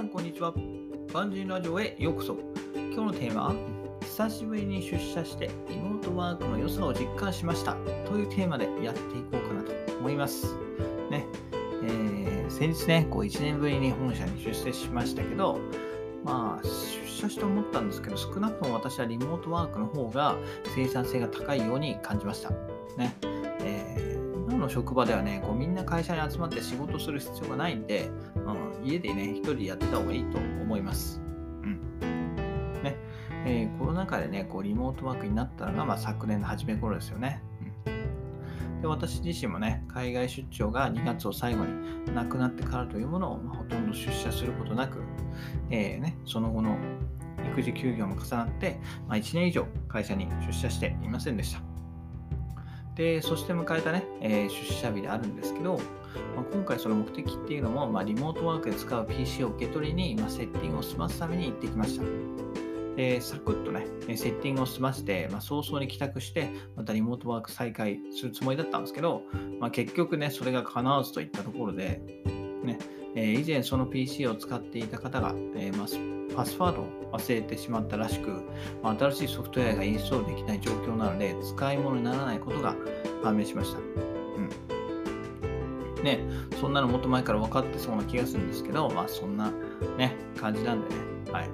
さん、こんにちは。バンジーラジオへようこそ。今日のテーマは、久しぶりに出社してリモートワークの良さを実感しましたというテーマでやっていこうかなと思います。ね、えー、先日ね、こう1年ぶりに本社に出世しましたけど、まあ、出社して思ったんですけど、少なくとも私はリモートワークの方が生産性が高いように感じました。ね。職場ではね、こうみんな会社に集まって仕事する必要がないんで、うん、家でね、一人でやってた方がいいと思います。うん。ね。えー、コロナ禍でね、こうリモートワークになったのが、まあ、昨年の初め頃ですよね。で私自身もね、海外出張が2月を最後になくなってからというものを、まあ、ほとんど出社することなく、えー、ね、その後の育児休業も重なって、まあ、1年以上会社に出社していませんでした。で、そして迎えたね、えー、出社日であるんですけど、まあ、今回その目的っていうのも、まあ、リモートワークで使う PC を受け取りに、まあ、セッティングを済ますために行ってきました。で、サクッとね、セッティングを済ませて、まあ、早々に帰宅して、またリモートワーク再開するつもりだったんですけど、まあ、結局ね、それが叶わずといったところで、ね、えー、以前その PC を使っていた方が、えー、ま、パスワードを忘れてしまったらしく、まあ、新しいソフトウェアがインストールできない状況なので、使い物にならないことが判明しました。うん。ね、そんなのもっと前から分かってそうな気がするんですけど、まあそんなね、感じなんでね、はい。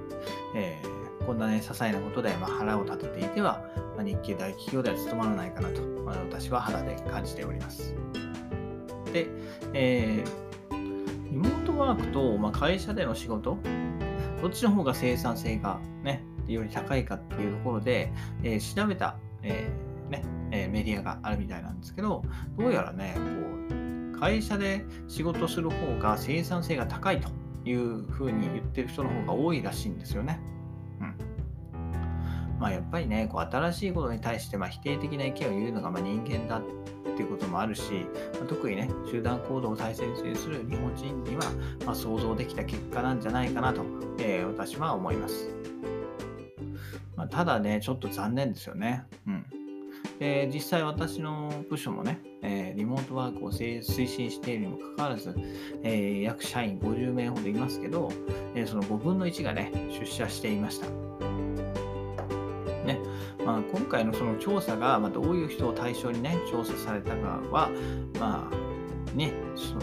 えー、こんなね、些細なことで、まあ、腹を立てていては、まあ、日系大企業では務まらないかなと、まあ、私は肌で感じております。で、えー、リモートワークと、まあ、会社での仕事、どっちの方が生産性がね、より高いかっていうところで、えー、調べた、えー、ね、えメディアがあるみたいなんですけど、どうやらね、こう会社で仕事する方が生産性が高いというふうに言ってる人の方が多いらしいんですよね。まあやっぱりね、こう新しいことに対してま否定的な意見を言うのがま人間だっていうこともあるし、ま特にね、集団行動を大切にする日本人には、ま想像できた結果なんじゃないかなと、えー、私は思います。まあ、ただね、ちょっと残念ですよね。うん。で実際私の部署もね、えー、リモートワークを推進しているにもかかわらず、えー、約社員50名ほどいますけど、えー、その5分の1がね、出社していました。まあ、今回のその調査が、まあ、どういう人を対象にね、調査されたかは、まあ、ね、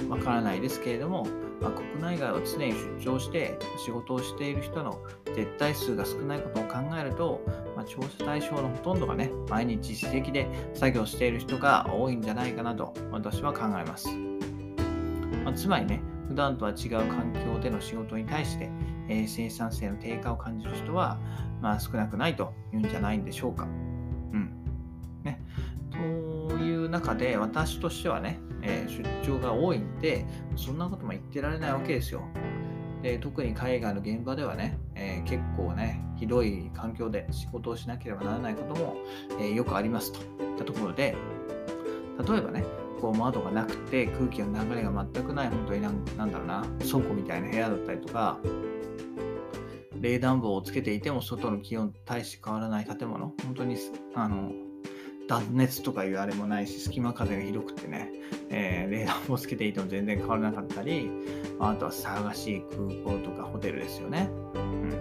わからないですけれども、まあ、国内外を常に出張して仕事をしている人の絶対数が少ないことを考えると、まあ、調査対象のほとんどがね、毎日自責で作業している人が多いんじゃないかなと私は考えます。まあ、つまりね、普段とは違う環境での仕事に対して、えー、生産性の低下を感じる人は、まあ、少なくないというんじゃないんでしょうか。うん。ね。という中で、私としてはね、えー、出張が多いんで、そんなことも言ってられないわけですよ。で特に海外の現場ではね、えー、結構ね、ひどい環境で仕事をしなければならないことも、えー、よくありますといったところで、例えばね、こう窓がなくて空気の流れが全くない、本当になんなんだろうな、倉庫みたいな部屋だったりとか、冷暖房をつけていても外の気温大して変わらない建物、本当にあの断熱とかいうあれもないし、隙間風がひどくてね、えー、冷暖房つけていても全然変わらなかったり、あとは騒がしい空港とかホテルですよね。うん、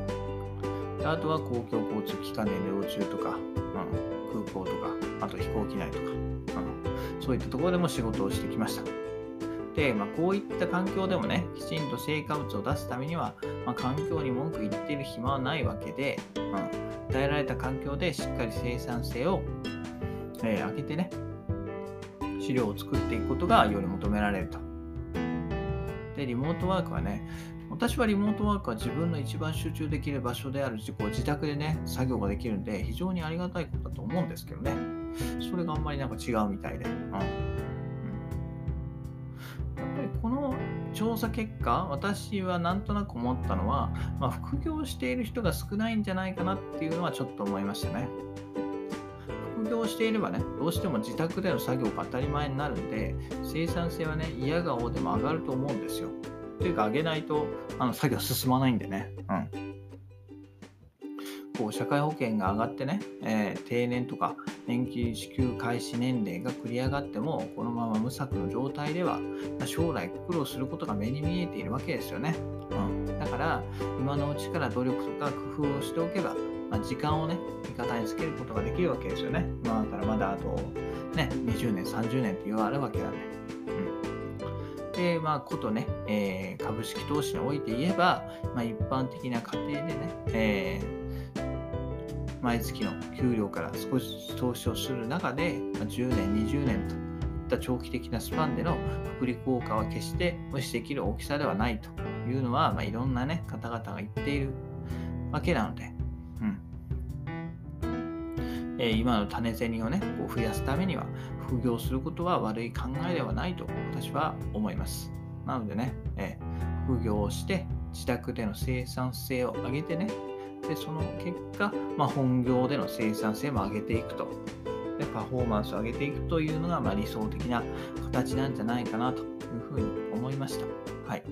あとは公共交通機関で移動中とか、うん、空港とか、あと飛行機内とか、うん、そういったところでも仕事をしてきました。で、まあ、こういった環境でもね、きちんと成果物を出すためには、まあ、環境に文句言ってる暇はないわけで、うん、与えられた環境でしっかり生産性を、えー、上げてね、資料を作っていくことがより求められると。で、リモートワークはね、私はリモートワークは自分の一番集中できる場所であるこう自宅でね、作業ができるんで、非常にありがたいことだと思うんですけどね。それがあんまりなんか違うみたいで。うん、やっぱりこの調査結果、私はなんとなく思ったのは、まあ、副業している人が少ないんじゃないかなっていうのはちょっと思いましたね副。業していればね、どうしても自宅での作業が当たり前になるんで、生産性はね、嫌顔でも上がると思うんですよ。というか、上げないとあの作業進まないんでね。うん。こう社会保険が上がってね、えー、定年とか年金支給開始年齢が繰り上がっても、このまま無策の状態では、将来苦労することが目に見えているわけですよね。うん、だから今のうちから努力とか工夫をしておけば、まあ、時間をね味方につけることができるわけですよね今からまだあとね20年30年って言われるわけなんで。うんで、まあ、ことね、えー、株式投資において言えば、まあ、一般的な家庭でね、えー、毎月の給料から少し投資をする中で、まあ、10年、20年といった長期的なスパンでの福利効果は決して無視できる大きさではないというのは、まあ、いろんな、ね、方々が言っているわけなので、え、今の種銭を、ね、こう増やすためには副業することは悪い考えではないと私は思います。なのでね、え、副業をして自宅での生産性を上げてね、でその結果、まあ、本業での生産性も上げていくとでパフォーマンスを上げていくというのが、まあ、理想的な形なんじゃないかなというふうに思いました。はい。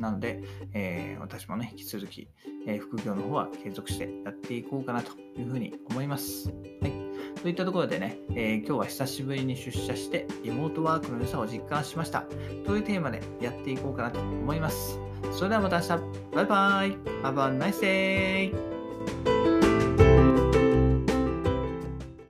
なので、えー、私もね、引き続き、えー、副業の方は継続してやっていこうかなというふうに思います。はい。といったところでね、えー、今日は久しぶりに出社してリモートワークの良さを実感しました。というテーマでやっていこうかなと思います。それではまた明日。バイバイ。Have a nice day!